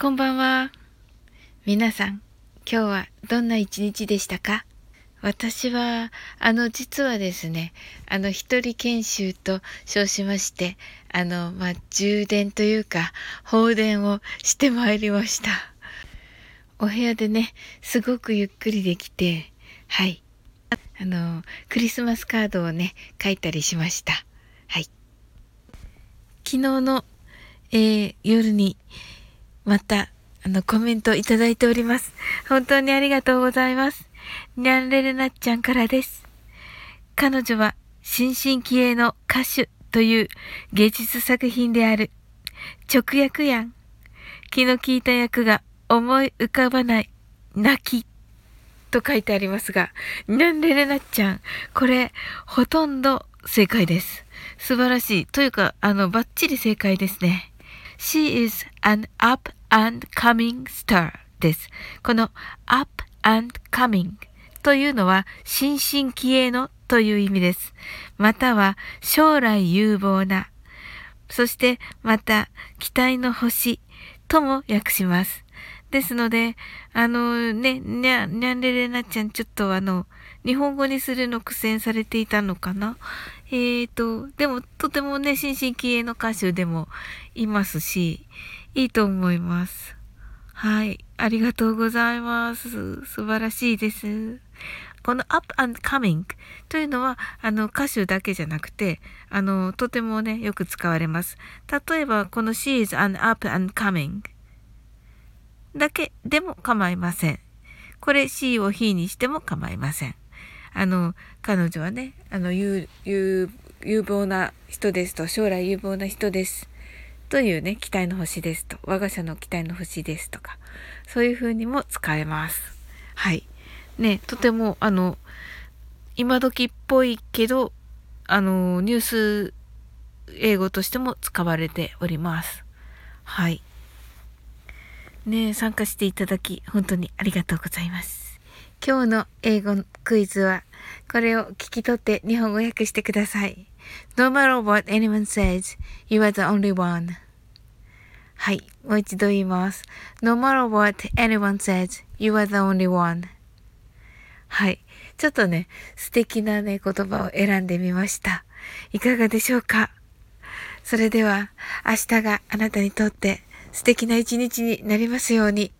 こんばんは。皆さん、今日はどんな一日でしたか？私は、あの、実はですね、あの、一人研修と称しまして、あの、まあ、充電というか、放電をしてまいりました。お部屋でね、すごくゆっくりできて、はい。あの、クリスマスカードをね、書いたりしました。はい。昨日の、えー、夜に、また、あの、コメントいただいております。本当にありがとうございます。ニャンレルナッちゃんからです。彼女は、新進気鋭の歌手という芸術作品である。直訳やん。気の利いた役が思い浮かばない。泣き。と書いてありますが、ニャンレルナッちゃん。これ、ほとんど正解です。素晴らしい。というか、あの、バッチリ正解ですね。She is an up and coming star です。この up and coming というのは新進気鋭のという意味です。または将来有望な。そしてまた期待の星とも訳します。ですので、あのね、にゃ、にゃんれれなちゃんちょっとあの、日本語にするの苦戦されていたのかな？えーと、でもとてもね、新進気鋭の歌手でもいますし、いいと思います。はい。ありがとうございます。素晴らしいです。この up and coming というのは、あの歌手だけじゃなくて、あの、とてもね、よく使われます。例えば、この she is an up and coming だけでも構いません。これ she を he にしても構いません。あの、彼女はね、あの、有、有、有望な人ですと、将来有望な人です。というね、期待の星ですと、我が社の期待の星ですとか、そういう風にも使えます。はい。ね、とても、あの、今時っぽいけど、あの、ニュース英語としても使われております。はい。ね参加していただき、本当にありがとうございます。今日の英語クイズは、これを聞き取って日本語訳してください。No matter what anyone says, you are the only one. はい。もう一度言います。No matter what anyone says, you are the only one. はい。ちょっとね、素敵なね、言葉を選んでみました。いかがでしょうか？それでは、明日があなたにとって素敵な一日になりますように。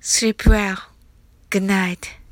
Sleep well. Good night.